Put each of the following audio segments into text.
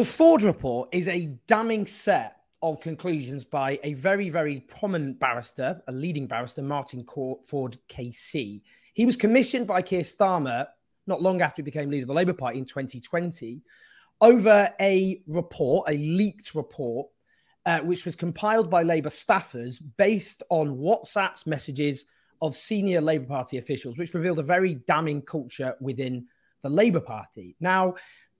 The Forde report is a damning set of conclusions by a very, very prominent barrister, a leading barrister, Martin Forde KC. He was commissioned by Keir Starmer not long after he became leader of the Labour Party in 2020 over a report, a leaked report, uh, which was compiled by Labour staffers based on WhatsApp's messages of senior Labour Party officials, which revealed a very damning culture within the Labour Party. Now,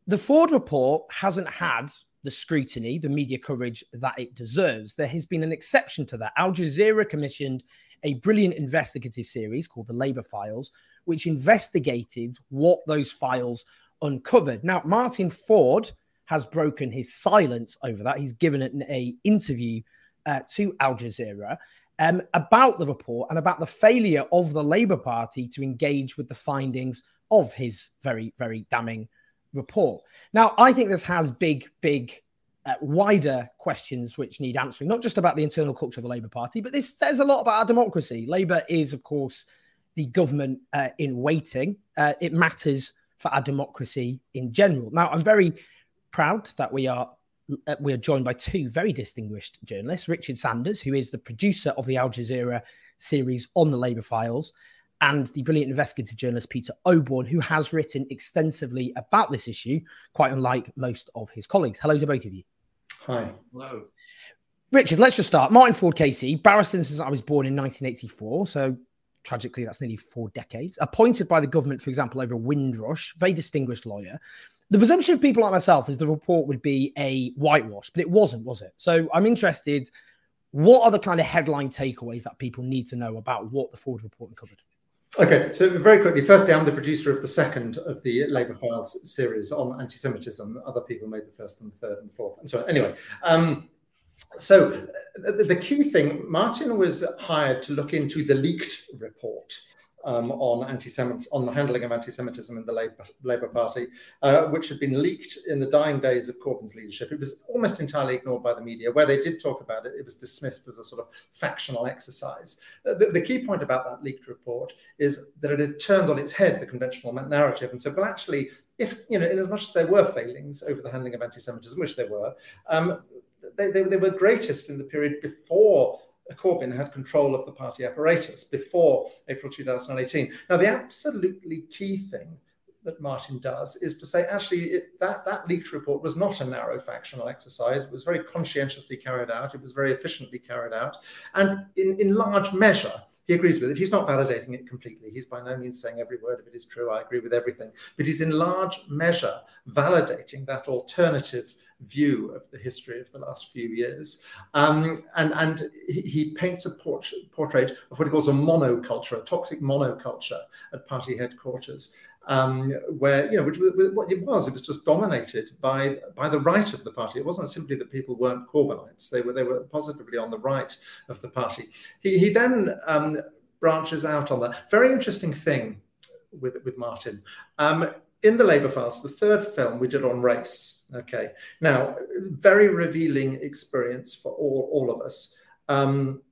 the Forde report hasn't had the scrutiny, the media coverage that it deserves. There has been an exception to that. Al Jazeera commissioned a brilliant investigative series called The Labour Files, which investigated what those files uncovered. Now, Martin Forde has broken his silence over that. He's given an a interview uh, to Al Jazeera um, about the report and about the failure of the Labour Party to engage with the findings of his very, very damning report. Now, I think this has big, big, uh, wider questions which need answering, not just about the internal culture of the Labour Party, but this says a lot about our democracy. Labour is, of course, the government uh, in waiting. Uh, it matters for our democracy in general. Now, I'm very proud that we are uh, we are joined by two very distinguished journalists, Richard Sanders, who is the producer of the Al Jazeera series on the Labour Files, and the brilliant investigative journalist Peter Oborne, who has written extensively about this issue, quite unlike most of his colleagues. Hello to both of you. Hi. Hello. Richard, let's just start. Martin Forde KC, barrister since I was born in 1984, so tragically that's nearly four decades. Appointed by the government, for example, over Windrush, very distinguished lawyer. The presumption of people like myself is the report would be a whitewash, but it wasn't, was it? So I'm interested. What are the kind of headline takeaways that people need to know about what the Forde report uncovered? Okay, so very quickly, firstly, I'm the producer of the second of the Labour Files series on anti-Semitism. Other people made the first and the third and the fourth, and so. Anyway, um, so the, the key thing, Martin was hired to look into the leaked report um, on anti on the handling of anti-Semitism in the Labour, Labour Party, uh, which had been leaked in the dying days of Corbyn's leadership. It was almost entirely ignored by the media. Where they did talk about it, it was dismissed as a sort of factional exercise. Uh, the, the, key point about that leaked report is that it had turned on its head the conventional narrative and said, well, actually, if you know, in as much as there were failings over the handling of anti-Semitism, which there were, um, they, they, they were greatest in the period before Corbyn had control of the party apparatus before April 2018. Now, the absolutely key thing that Martin does is to say, actually, it, that, that leaked report was not a narrow factional exercise. It was very conscientiously carried out. It was very efficiently carried out. And in, in large measure, he agrees with it. He's not validating it completely. He's by no means saying every word of it is true. I agree with everything. But he's in large measure validating that alternative view of the history of the last few years. Um, and and he, paints a portrait, of what he calls a monoculture, a toxic monoculture at party headquarters. Um, where you know, which, what it was, it was just dominated by by the right of the party. It wasn't simply that people weren't Corbynites; they were they were positively on the right of the party. He he then um, branches out on that very interesting thing with with Martin. Um, in the Labour Files, the third film we did on race. Okay, now very revealing experience for all, all of us. Um,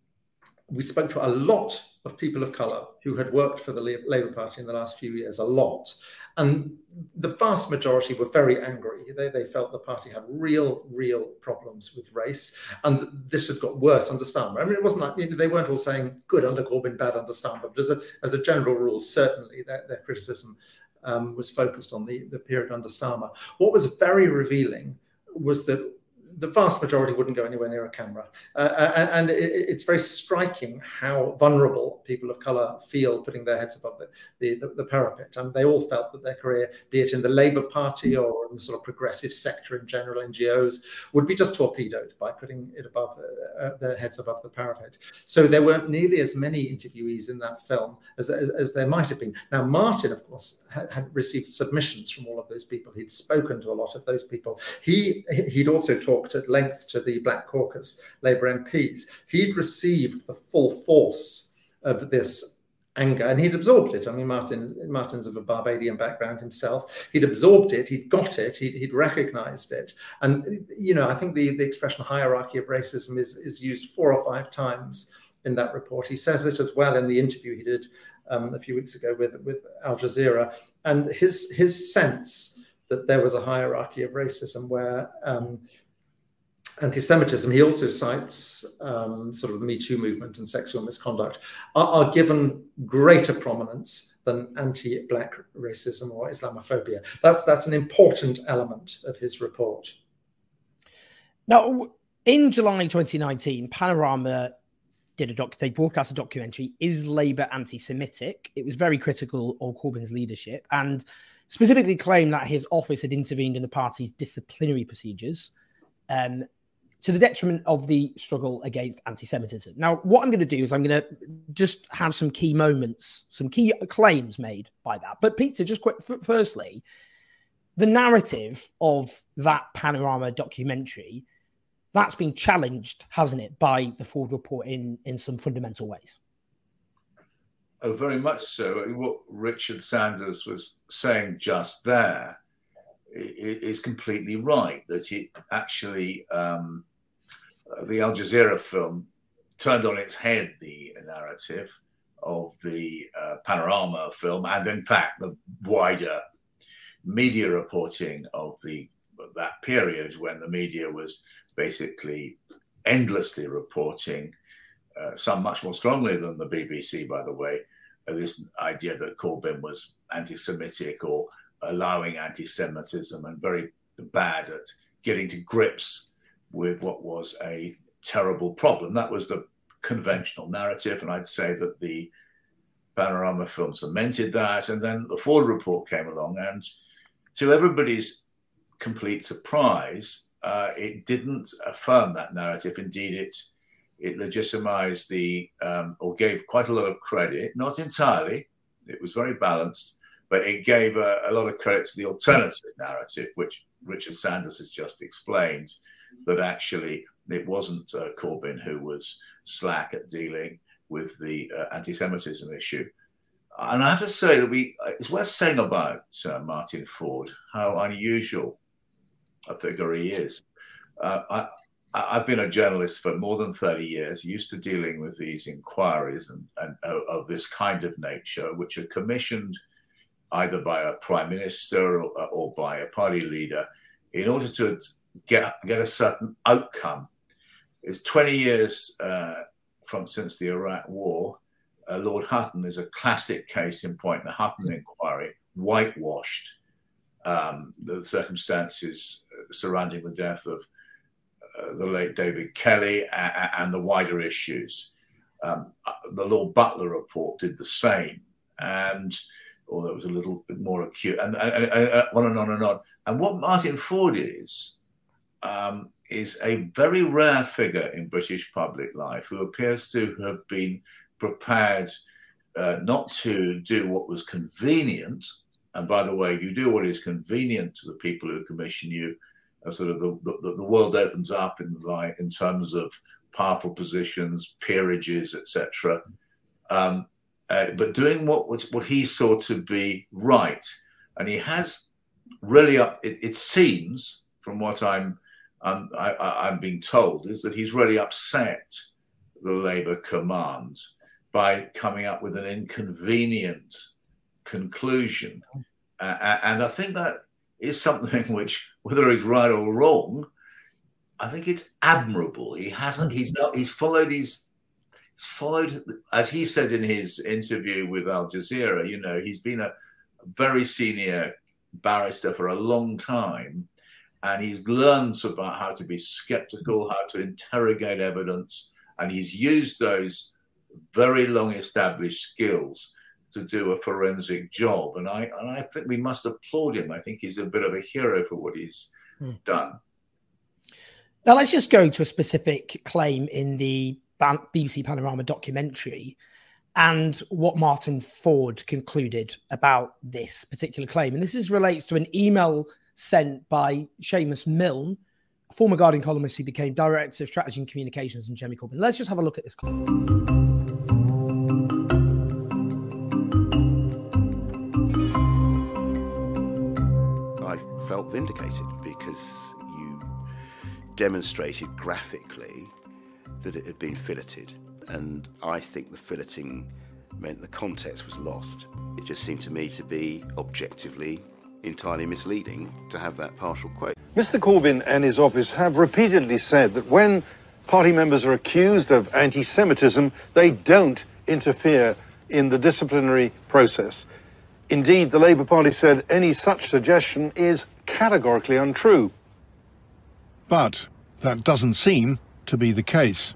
we spoke to a lot of people of colour who had worked for the Labour Party in the last few years, a lot. And the vast majority were very angry. They, they felt the party had real, real problems with race. And this had got worse under Starmer. I mean, it wasn't like you know, they weren't all saying good under Corbyn, bad under Starmer. But as a, as a general rule, certainly their, their criticism um, was focused on the, the period under Starmer. What was very revealing was that the vast majority wouldn't go anywhere near a camera. Uh, uh and, and it, it's very striking how vulnerable people of colour feel putting their heads above the, the, the, the parapet. And they all felt that their career, be it in the Labour Party or in the sort of progressive sector in general, NGOs, would be just torpedoed by putting it above uh, uh, their heads above the parapet. So there weren't nearly as many interviewees in that film as, as, as there might have been. Now, Martin, of course, had, had received submissions from all of those people. He'd spoken to a lot of those people. He he'd also talked at length to the Black Caucus Labour MPs. He'd received the full force of this anger and he'd absorbed it. I mean, Martin Martin's of a Barbadian background himself. He'd absorbed it, he'd got it, he'd, he'd recognized it. And, you know, I think the, the expression hierarchy of racism is, is used four or five times in that report. He says it as well in the interview he did um, a few weeks ago with, with Al Jazeera. And his, his sense that there was a hierarchy of racism where um, anti-Semitism, he also cites um, sort of the Me Too movement and sexual misconduct, are, are given greater prominence than anti-black racism or Islamophobia. That's that's an important element of his report. Now, in July 2019, Panorama did a doc. They broadcast a documentary. Is Labour anti-Semitic? It was very critical of Corbyn's leadership and specifically claimed that his office had intervened in the party's disciplinary procedures. Um, to the detriment of the struggle against anti-Semitism. Now, what I'm going to do is I'm going to just have some key moments, some key claims made by that. But Peter, just quick, firstly, the narrative of that panorama documentary that's been challenged, hasn't it, by the Forde report in in some fundamental ways. Oh, very much so. What Richard Sanders was saying just there is completely right. That it actually um, the Al Jazeera film turned on its head the narrative of the uh, panorama film, and in fact, the wider media reporting of the that period when the media was basically endlessly reporting, uh, some much more strongly than the BBC, by the way, uh, this idea that Corbyn was anti-Semitic or allowing anti-Semitism and very bad at getting to grips with what was a terrible problem. That was the conventional narrative, and I'd say that the Panorama film cemented that. And then the Forde report came along, and to everybody's complete surprise, uh, it didn't affirm that narrative. Indeed, it it legitimized the um, or gave quite a lot of credit, not entirely. It was very balanced, but it gave a, a lot of credit to the alternative narrative, which Richard Sanders has just explained, that actually it wasn't uh, Corbyn who was slack at dealing with the uh, anti-Semitism issue. And I have to say that we, it's worth saying about uh, Martin Forde how unusual a figure he is. Uh, I, have been a journalist for more than 30 years, used to dealing with these inquiries and, and uh, of this kind of nature, which are commissioned either by a prime minister or, or by a party leader in order to get get a certain outcome. It's 20 years uh, from since the Iraq War. Uh, Lord Hutton is a classic case in point. The Hutton inquiry whitewashed um, the circumstances surrounding the death of uh, the late David Kelly and, and the wider issues. Um, uh, the Lord Butler report did the same, and although it was a little bit more acute, and, and, and uh, on and on and on. And what Martin Forde is, um, is a very rare figure in British public life who appears to have been prepared uh, not to do what was convenient. And by the way, you do what is convenient to the people who commission you, uh, sort of the, the, the, world opens up in in terms of powerful positions, peerages, etc. Um, uh, but doing what what he saw to be right, and he has really up. It, it seems, from what I'm I'm, I, am being told, is that he's really upset the Labour command by coming up with an inconvenient conclusion. Uh, and I think that is something which, whether he's right or wrong, I think it's admirable. He hasn't. He's not. He's followed his. Followed, as he said in his interview with Al Jazeera. You know, he's been a very senior barrister for a long time, and he's learned about how to be skeptical, how to interrogate evidence, and he's used those very long established skills to do a forensic job. And I and I think we must applaud him. I think he's a bit of a hero for what he's hmm. done. Now let's just go to a specific claim in the BBC Panorama documentary and what Martin Forde concluded about this particular claim. And this is relates to an email sent by Seamus Milne, former Guardian columnist who became Director of Strategy and Communications in Jeremy Corbyn. Let's just have a look at this. I felt vindicated because you demonstrated graphically that it had been filleted. And I think the filleting meant the context was lost. It just seemed to me to be objectively entirely misleading to have that partial quote. Mr. Corbyn and his office have repeatedly said that when party members are accused of anti Semitism, they don't interfere in the disciplinary process. Indeed, the Labour Party said any such suggestion is categorically untrue. But that doesn't seem to be the case.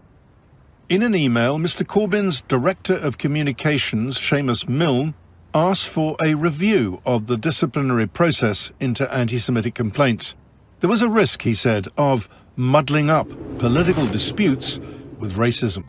In an email, Mr Corbyn's Director of Communications, Seamus Milne, asked for a review of the disciplinary process into anti-Semitic complaints. There was a risk, he said, of muddling up political disputes with racism.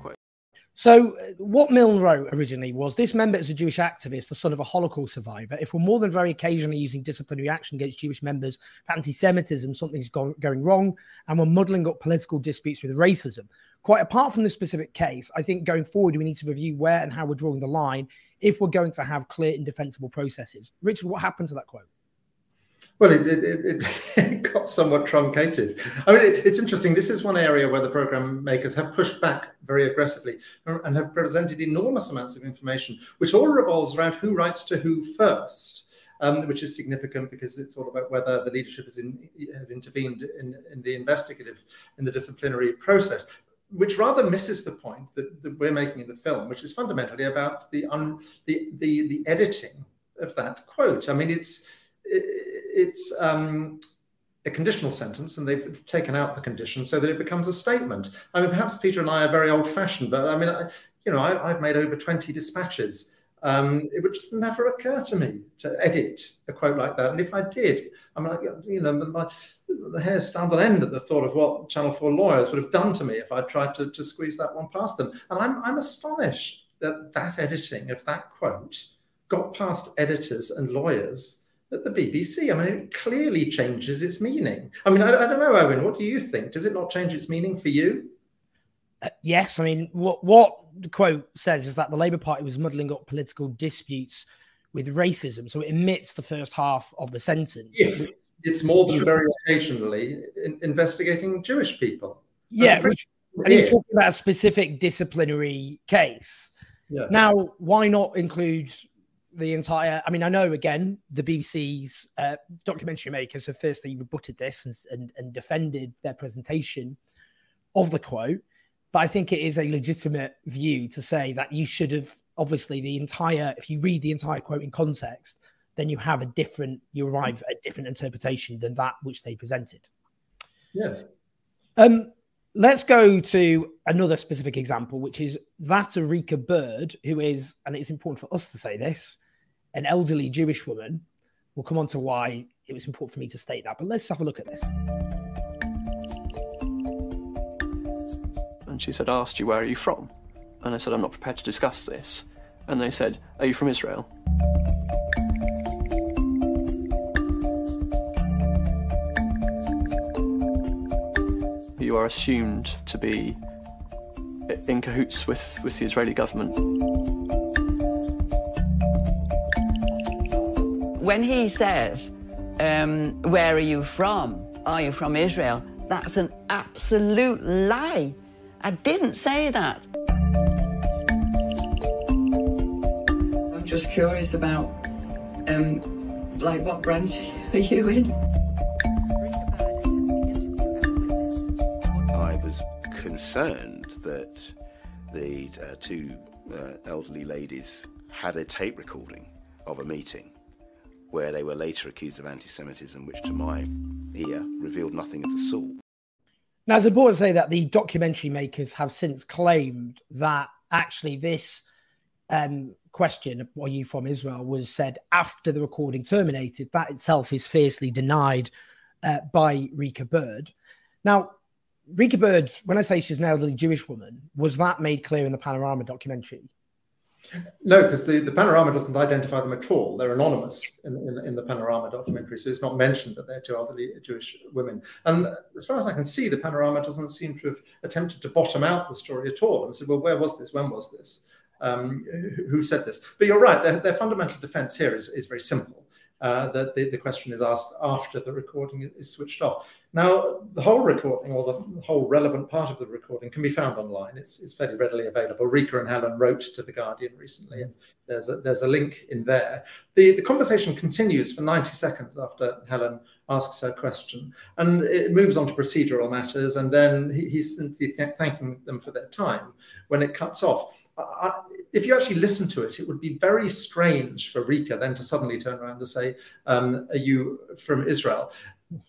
So, uh, what Milne wrote originally was this member is a Jewish activist, the son of a Holocaust survivor. If we're more than very occasionally using disciplinary action against Jewish members for anti Semitism, something's go- going wrong, and we're muddling up political disputes with racism. Quite apart from this specific case, I think going forward, we need to review where and how we're drawing the line if we're going to have clear, indefensible processes. Richard, what happened to that quote? Well, it, it, it, got somewhat truncated. I mean, it, it's interesting. This is one area where the program makers have pushed back very aggressively and have presented enormous amounts of information, which all revolves around who writes to who first. Um, which is significant because it's all about whether the leadership has, in, has intervened in, in, the investigative, in the disciplinary process, which rather misses the point that, that, we're making in the film, which is fundamentally about the, un, the, the, the editing of that quote. I mean, it's it's um, a conditional sentence and they've taken out the condition so that it becomes a statement. I mean, perhaps Peter and I are very old fashioned, but I mean, I, you know, I, have made over 20 dispatches. Um, it would just never occur to me to edit a quote like that. And if I did, I mean, you know, my, the hair stand on end at the thought of what Channel 4 lawyers would have done to me if I tried to, to squeeze that one past them. And I'm, I'm astonished that that editing of that quote got past editors and lawyers at the BBC. I mean, it clearly changes its meaning. I mean, I, I don't know, Owen, what do you think? Does it not change its meaning for you? Uh, yes. I mean, what, what the quote says is that the Labour Party was muddling up political disputes with racism. So it omits the first half of the sentence. It's more than very occasionally in, investigating Jewish people. yeah. Which, and he's talking about a specific disciplinary case. Yeah. Now, why not include the entire. I mean, I know again the BBC's uh, documentary makers have firstly rebutted this and, and, and defended their presentation of the quote, but I think it is a legitimate view to say that you should have obviously the entire. If you read the entire quote in context, then you have a different. You arrive at a different interpretation than that which they presented. Yeah. Um, let's go to another specific example, which is that Erika Bird, who is, and it's important for us to say this, an elderly Jewish woman. We'll come on to why it was important for me to state that. But let's have a look at this. And she said, I asked you, where are you from? And I said, I'm not prepared to discuss this. And they said, Are you from Israel? You are assumed to be in cahoots with, with the Israeli government. When he says, um, Where are you from? Are you from Israel? That's an absolute lie. I didn't say that. I'm just curious about, um, like, what branch are you in? I was concerned that the uh, two uh, elderly ladies had a tape recording of a meeting where they were later accused of anti Semitism, which to my ear revealed nothing of the sort. Now, it's important to say that the documentary makers have since claimed that actually this um, question, Are you from Israel, was said after the recording terminated. That itself is fiercely denied uh, by Rica Bird. Now, Rica Bird, when I say she's an elderly Jewish woman, was that made clear in the Panorama documentary? No, because the, the panorama doesn't identify them at all. They're anonymous in, in, in, the panorama documentary, so it's not mentioned that they're two elderly Jewish women. And as far as I can see, the panorama doesn't seem to have attempted to bottom out the story at all and said, well, where was this? When was this? Um, who, who, said this? But you're right, their, their fundamental defense here is, is very simple. Uh, that the, the question is asked after the recording is switched off. Now, the whole recording or the whole relevant part of the recording can be found online. It's, it's fairly readily available. Rica and Helen wrote to The Guardian recently, and there's a, there's a link in there. The, the conversation continues for 90 seconds after Helen asks her question, and it moves on to procedural matters, and then he, he's simply th- thanking them for their time when it cuts off. I, if you actually listen to it, it would be very strange for Rica then to suddenly turn around and say, um, Are you from Israel?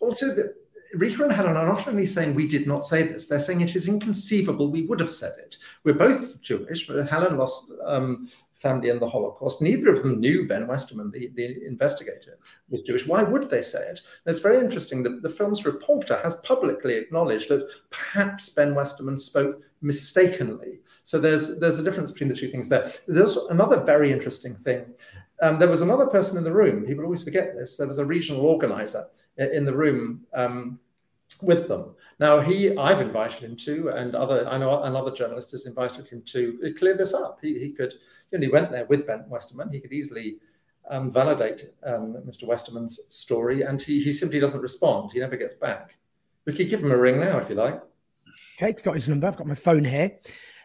Also, the, Rica and Helen are not only saying we did not say this, they're saying it is inconceivable we would have said it. We're both Jewish, but Helen lost um, family in the Holocaust. Neither of them knew Ben Westerman, the, the investigator, was Jewish. Why would they say it? And it's very interesting that the film's reporter has publicly acknowledged that perhaps Ben Westerman spoke mistakenly. So there's there's a difference between the two things there. There's another very interesting thing. Um, there was another person in the room. People always forget this. There was a regional organizer in the room um, with them. Now he, I've invited him to, and other I know another journalist has invited him to clear this up. He, he could, you know, he went there with Ben Westerman. He could easily um, validate um, Mr. Westerman's story, and he he simply doesn't respond. He never gets back. We could give him a ring now if you like. Okay, I've got his number. I've got my phone here.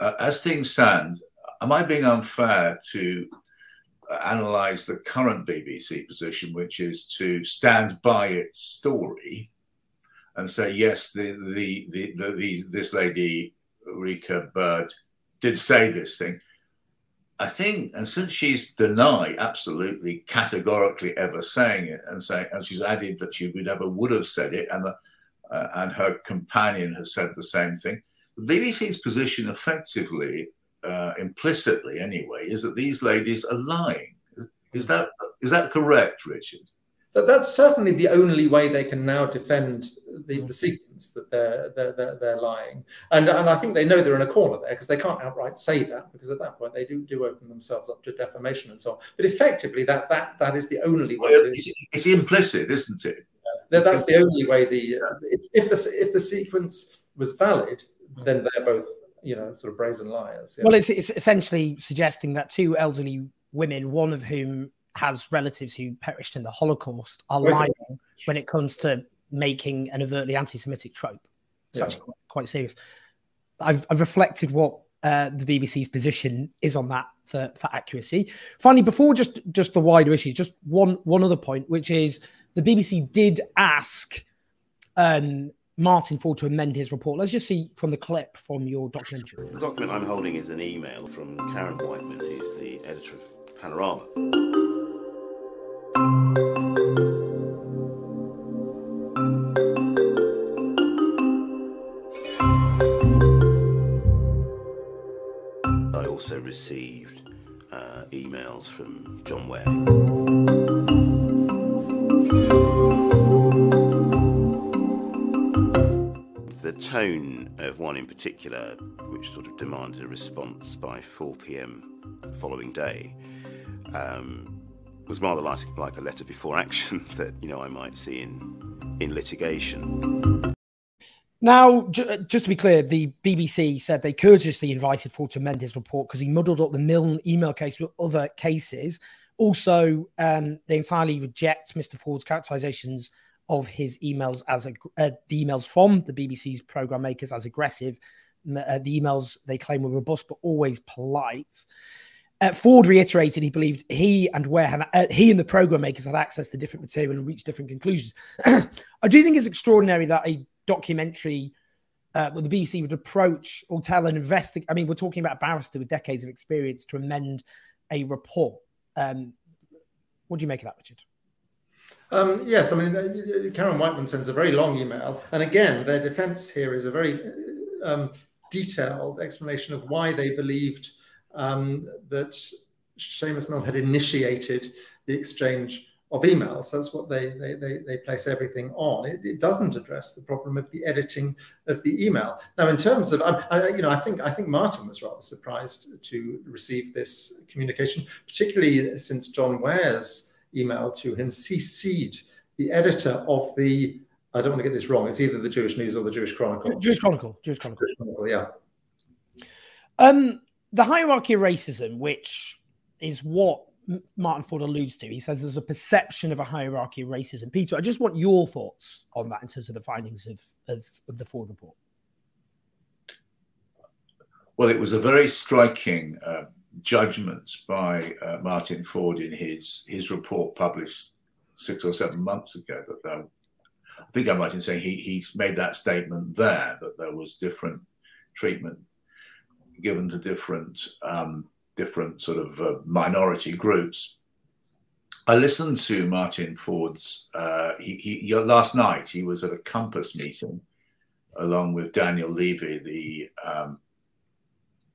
uh, as things stand, am I being unfair to analyze the current BBC position, which is to stand by its story and say, yes, the, the, the, the, the this lady, Rica Bird, did say this thing. I think, and since she's denied absolutely categorically ever saying it, and saying, and she's added that she would never would have said it, and the, uh, and her companion has said the same thing. The BBC's position, effectively, uh, implicitly anyway, is that these ladies are lying. Is that is that correct, Richard? That, that's certainly the only way they can now defend the, the sequence that they're, they're, they're, they're, lying. And, and I think they know they're in a corner there because they can't outright say that because at that point they do, do open themselves up to defamation and so on. But effectively, that that that is the only way. Well, it's, it's, implicit, isn't it? Yeah, that's the only way. The if the if the sequence was valid, then they're both you know sort of brazen liars. Yeah. Well, it's, it's essentially suggesting that two elderly women, one of whom has relatives who perished in the Holocaust, are lying when it comes to making an overtly anti-Semitic trope. It's yeah. actually quite, quite, serious. I've, I've reflected what uh, the BBC's position is on that for, for accuracy. Finally, before just just the wider issue, just one one other point, which is the BBC did ask um, Martin Forde to amend his report. Let's just see from the clip from your documentary. The document I'm holding is an email from Karen Wightman, who's the editor of Panorama. I also received uh, emails from John Ware. Tone of one in particular, which sort of demanded a response by 4 pm the following day, um, was rather like, like a letter before action that you know I might see in in litigation. Now, just to be clear, the BBC said they courteously invited Forde to amend his report because he muddled up the Milne email case with other cases. Also, um, they entirely reject Mr. Forde's characterizations of his emails as ag- uh, the emails from the BBC's program makers as aggressive. Uh, the emails they claim were robust but always polite. Uh, Forde reiterated he believed he and Ware had, uh, he and the program makers had access to different material and reached different conclusions. I do think it's extraordinary that a documentary uh, the BBC would approach or tell an investigate. I mean, we're talking about a barrister with decades of experience to amend a report. Um, what do you make of that, Richard? Um, yes, I mean, uh, Karen Wightman sends a very long email. And again, their defense here is a very um, detailed explanation of why they believed um, that Seamus Milne had initiated the exchange of emails. That's what they they, they, they place everything on. It, it, doesn't address the problem of the editing of the email. Now, in terms of, I, you know, I think I think Martin was rather surprised to receive this communication, particularly since John Ware's email to him CC'd the editor of the. I don't want to get this wrong. It's either the Jewish News or the Jewish Chronicle. Jewish Chronicle. Jewish Chronicle. Jewish Chronicle yeah. Um, the hierarchy of racism, which is what Martin Forde alludes to. He says there's a perception of a hierarchy of racism. Peter, I just want your thoughts on that in terms of the findings of, of, of the Forde report. Well, it was a very striking uh, judgment by uh, Martin Forde in his his report published six or seven months ago. That uh, I think I'm right in saying he he's made that statement there that there was different treatment given to different um, different sort of uh, minority groups. I listened to Martin Forde's. Uh, he, he, last night he was at a Compass meeting along with Daniel Levy, the um,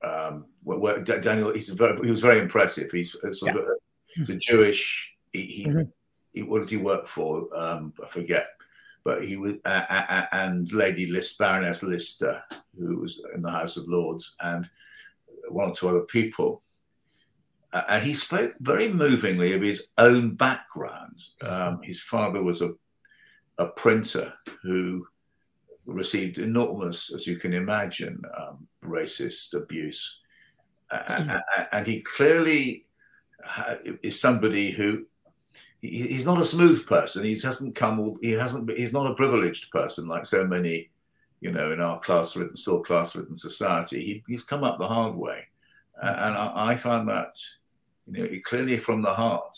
um, where, Daniel. He's very, he was very impressive. He's sort yeah. of a, he's a Jewish. He, he, mm-hmm. he, what did he work for? Um, I forget. But he was, uh, uh, and Lady List, Baroness Lister, who was in the House of Lords, and one or two other people uh, and he spoke very movingly of his own background. Um, his father was a, a printer who received enormous, as you can imagine, um, racist abuse. Mm-hmm. and he clearly is somebody who he's not a smooth person. He hasn't come. He hasn't. He's not a privileged person like so many, you know, in our class-ridden, still class-ridden society. He, he's come up the hard way, and I, I found that you know, clearly from the heart.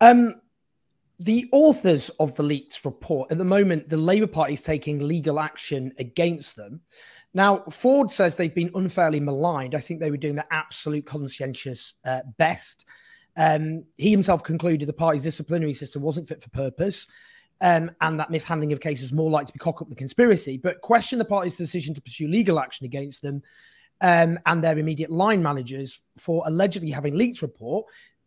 Um, the authors of the leaked report at the moment, the Labour Party is taking legal action against them. Now, Forde says they've been unfairly maligned. I think they were doing their absolute conscientious uh, best. Um, he himself concluded the party's disciplinary system wasn't fit for purpose. Um, and that mishandling of cases more likely to be cock up the conspiracy, but question the party's decision to pursue legal action against them um, and their immediate line managers for allegedly having leaked report.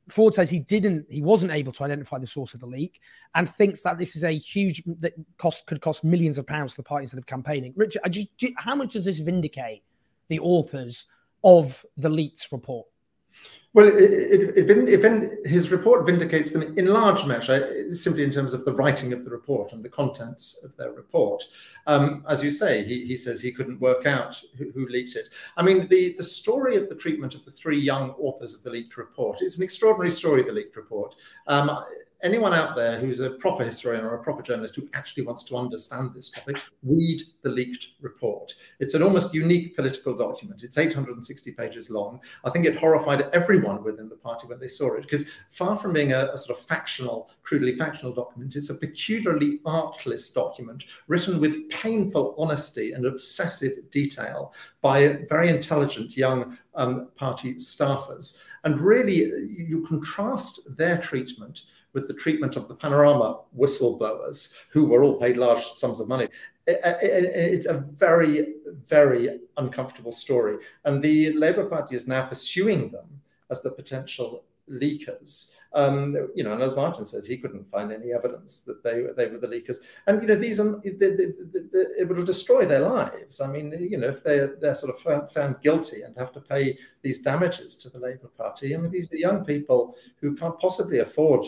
Forde says he didn't, he wasn't able to identify the source of the leak, and thinks that this is a huge that cost could cost millions of pounds to the party instead of campaigning. Richard, just, how much does this vindicate the authors of the leaks report? Well, it, it, it, it, his report vindicates them in large measure, simply in terms of the writing of the report and the contents of their report. Um, as you say, he, he, says he couldn't work out who, who, leaked it. I mean, the, the story of the treatment of the three young authors of the leaked report is an extraordinary story, the leaked report. Um, anyone out there who's a proper historian or a proper journalist who actually wants to understand this topic, read the leaked report. It's an almost unique political document. It's 860 pages long. I think it horrified everyone within the party when they saw it, because far from being a, a sort of factional, crudely factional document, it's a peculiarly artless document written with painful honesty and obsessive detail by very intelligent young um, party staffers. And really, you contrast their treatment with the treatment of the Panorama whistleblowers, who were all paid large sums of money. It's a very, very uncomfortable story. And the Labour Party is now pursuing them as the potential leakers. Um, you know, and as Martin says, he couldn't find any evidence that they they were the leakers. And you know, these are they, they, they, it will destroy their lives. I mean, you know, if they're they're sort of found, found guilty and have to pay these damages to the Labour Party. I mean, these are young people who can't possibly afford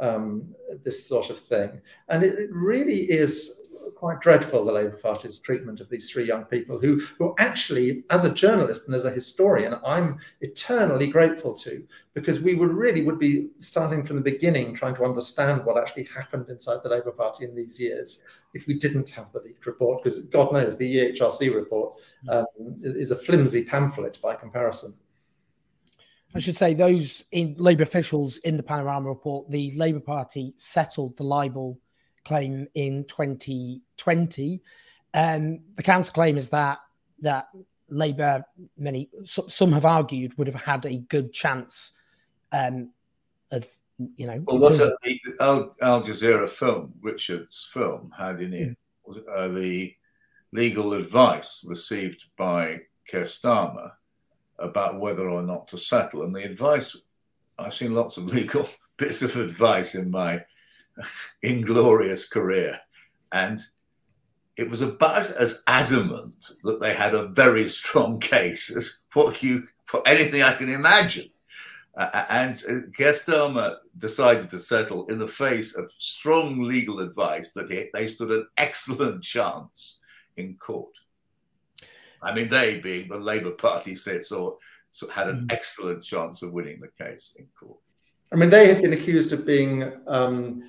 um, this sort of thing, and it, it really is quite dreadful, the Labour Party's treatment of these three young people, who, who actually, as a journalist and as a historian, I'm eternally grateful to, because we would really would be starting from the beginning, trying to understand what actually happened inside the Labour Party in these years, if we didn't have the leaked report, because God knows the EHRC report um, is, is a flimsy pamphlet by comparison. I should say those in Labour officials in the Panorama report, the Labour Party settled the libel claim in 2020. Um, the counterclaim is that that Labour, many some have argued, would have had a good chance um, of you know. Well, what's the Al, Al, Jazeera film, Richard's film, had in it was uh, the legal advice received by Keir Starmer about whether or not to settle, and the advice. I've seen lots of legal bits of advice in my inglorious career. And it was about as adamant that they had a very strong case as what you, for anything I can imagine. Uh, and Starmer decided to settle in the face of strong legal advice that he, they stood an excellent chance in court. I mean, they being the Labour Party said so, so had an mm. excellent chance of winning the case in court. I mean, they had been accused of being um,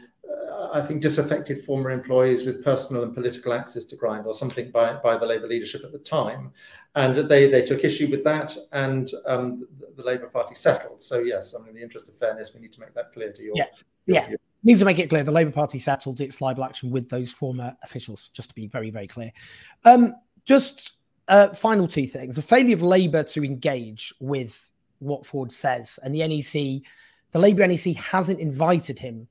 I think, disaffected former employees with personal and political axes to grind, or something by, by the Labour leadership at the time. And they, they took issue with that, and um, the, the, Labour Party settled. So, yes, I mean, in the interest of fairness, we need to make that clear to you. Yeah. yeah. Needs to make it clear the Labour Party settled its libel action with those former officials, just to be very, very clear. Um, just uh, final two things the failure of Labour to engage with what Forde says, and the NEC, the Labour NEC hasn't invited him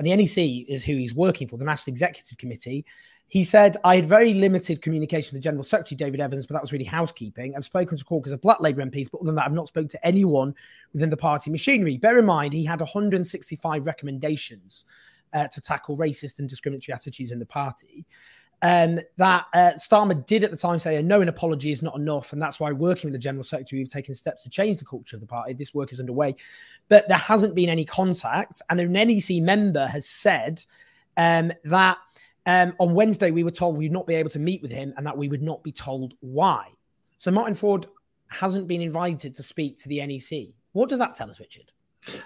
and the NEC is who he's working for, the National Executive Committee. He said, I had very limited communication with the General Secretary, David Evans, but that was really housekeeping. I've spoken to caucus of black Labour MPs, but other than that, I've not spoken to anyone within the party machinery. Bear in mind, he had 165 recommendations uh, to tackle racist and discriminatory attitudes in the party um, that uh, Starmer did at the time say a no an apology is not enough, and that's why working with the general secretary, we've taken steps to change the culture of the party. This work is underway, but there hasn't been any contact, and an NEC member has said um, that um, on Wednesday we were told we'd not be able to meet with him, and that we would not be told why. So Martin Forde hasn't been invited to speak to the NEC. What does that tell us, Richard?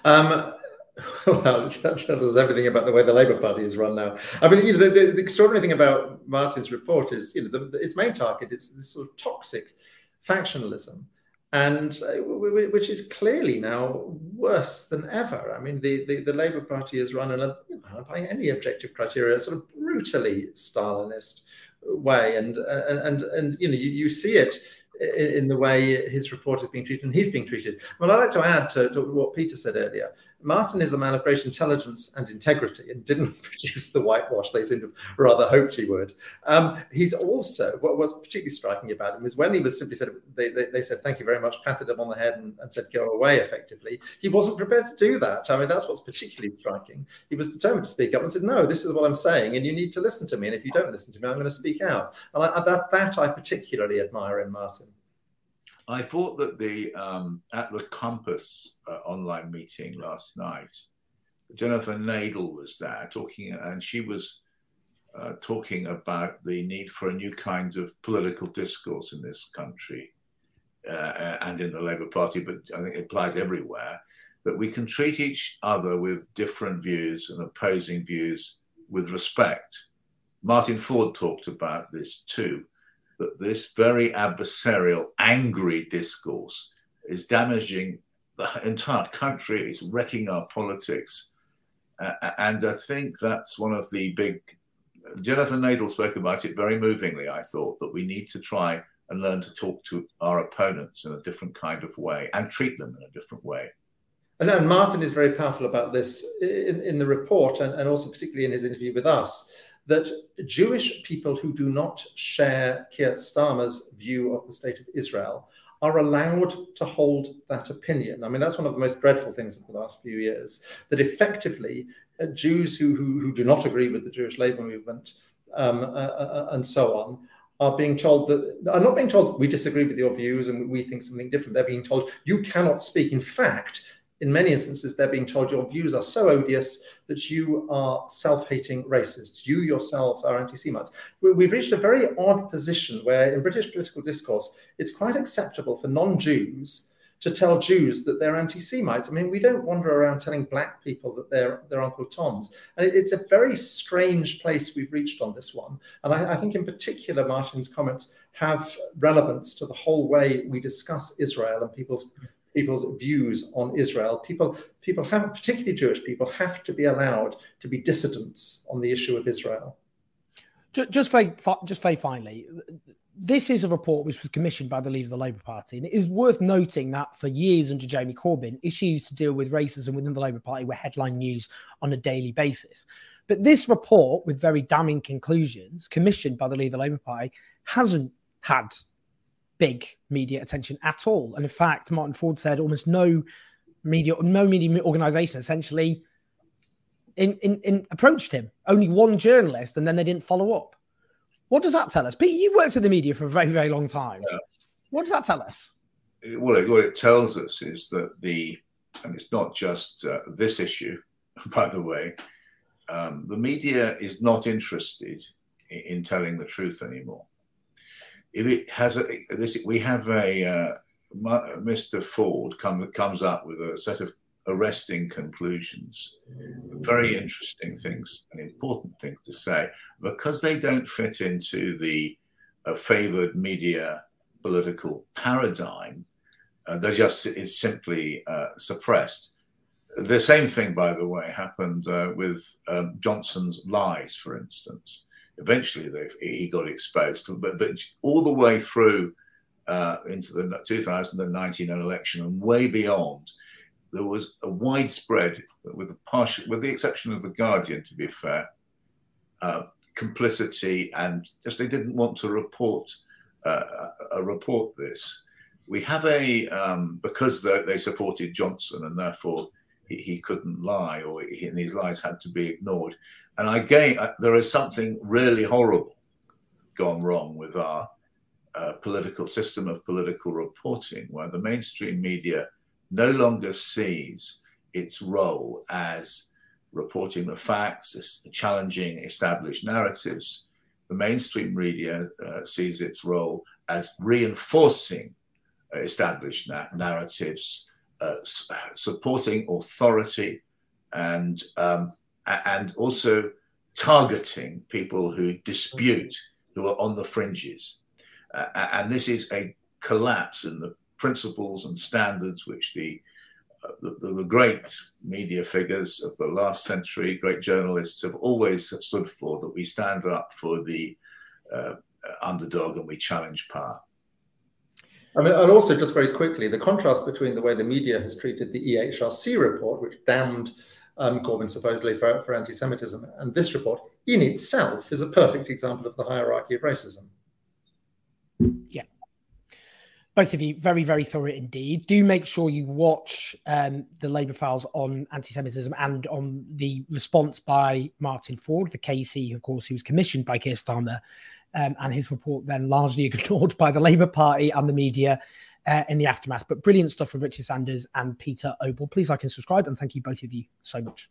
Um, well, that tells everything about the way the Labour Party is run now. I mean, you know, the, the, the extraordinary thing about Martin's report is, you know, the, its main target is this sort of toxic factionalism, and uh, which is clearly now worse than ever. I mean, the, the, the Labour Party is run in a, you know, by any objective criteria, sort of brutally Stalinist way, and and and, and you know, you, you see it in the way his report is being treated and he's being treated. Well, I'd like to add to, to, what Peter said earlier. Martin is a man of great intelligence and integrity and didn't produce the whitewash they seem to rather hoped he would. Um, he's also, what was particularly striking about him is when he was simply said, they, they, they said, thank you very much, patted him on the head and, and, said, go away effectively. He wasn't prepared to do that. I mean, that's what's particularly striking. He was determined to speak up and said, no, this is what I'm saying and you need to listen to me. And if you don't listen to me, I'm going to speak out. And I, that, that I particularly admire in Martin. I thought that the um, at the Compass uh, online meeting last night, Jennifer Nadel was there talking, and she was uh, talking about the need for a new kind of political discourse in this country uh, and in the Labour Party, but I think it applies everywhere. That we can treat each other with different views and opposing views with respect. Martin Forde talked about this too that this very adversarial, angry discourse is damaging the entire country, it's wrecking our politics. Uh, and I think that's one of the big. Jennifer Nadel spoke about it very movingly, I thought, that we need to try and learn to talk to our opponents in a different kind of way and treat them in a different way. And, and Martin is very powerful about this in, in the report and, and also particularly in his interview with us that Jewish people who do not share Keir Starmer's view of the state of Israel are allowed to hold that opinion. I mean, that's one of the most dreadful things of the last few years, that effectively uh, Jews who, who, who, do not agree with the Jewish labor movement um, uh, uh, and so on are being told that are not being told we disagree with your views and we think something different. They're being told you cannot speak. In fact, in many instances, they're being told your views are so odious that you are self hating racists. You yourselves are anti Semites. We've reached a very odd position where, in British political discourse, it's quite acceptable for non Jews to tell Jews that they're anti-Semites. I mean, we don't wander around telling black people that they're they're Uncle Toms, and it's a very strange place we've reached on this one. And I, I think, in particular, Martin's comments have relevance to the whole way we discuss Israel and people's people's views on Israel. People, people have, particularly Jewish people, have to be allowed to be dissidents on the issue of Israel. Just very, just very finally, this is a report which was commissioned by the leader of the Labour Party. And it is worth noting that for years under Jeremy Corbyn, issues to deal with racism within the Labour Party were headline news on a daily basis. But this report, with very damning conclusions, commissioned by the leader of the Labour Party, hasn't had big media attention at all. And in fact, Martin Forde said almost no media, no media organisation essentially in, in, in approached him. Only one journalist, and then they didn't follow up. What does that tell us? Pete, you've worked in the media for a very, very long time. Yeah. What does that tell us? Well, what it tells us is that the, and it's not just uh, this issue, by the way, um, the media is not interested in, in, telling the truth anymore. If it has a, this, we have a uh, Mr. Forde come, comes up with a set of arresting conclusions. Very interesting things and important things to say because they don't fit into the uh, favored media political paradigm. Uh, they're just it's simply uh, suppressed. The same thing, by the way, happened uh, with um, Johnson's lies, for instance. Eventually, he got exposed, but, but all the way through uh, into the 2019 election and way beyond, there was a widespread, with the partial, with the exception of the Guardian, to be fair, uh, complicity and just they didn't want to report uh, a report this. We have a um, because they, supported Johnson and therefore he, he couldn't lie or he, and his lies had to be ignored. And again, there is something really horrible gone wrong with our uh, political system of political reporting, where the mainstream media no longer sees its role as reporting the facts, challenging established narratives. The mainstream media uh, sees its role as reinforcing established na- narratives, uh, supporting authority, and um, and also targeting people who dispute, who are on the fringes. Uh, and this is a collapse in the principles and standards which the, uh, the, the, great media figures of the last century, great journalists have always stood for, that we stand up for the uh, underdog and we challenge power. I mean, and also just very quickly, the contrast between the way the media has treated the EHRC report, which damned um, Corbyn supposedly for, for anti-Semitism, and this report in itself is a perfect example of the hierarchy of racism. Yeah, both of you very very thorough indeed do make sure you watch um, the labour files on anti-semitism and on the response by martin Forde, the kc of course who was commissioned by keir starmer um, and his report then largely ignored by the labour party and the media uh, in the aftermath. But brilliant stuff from richard sanders and peter Oborne please like and subscribe and thank you both of you so much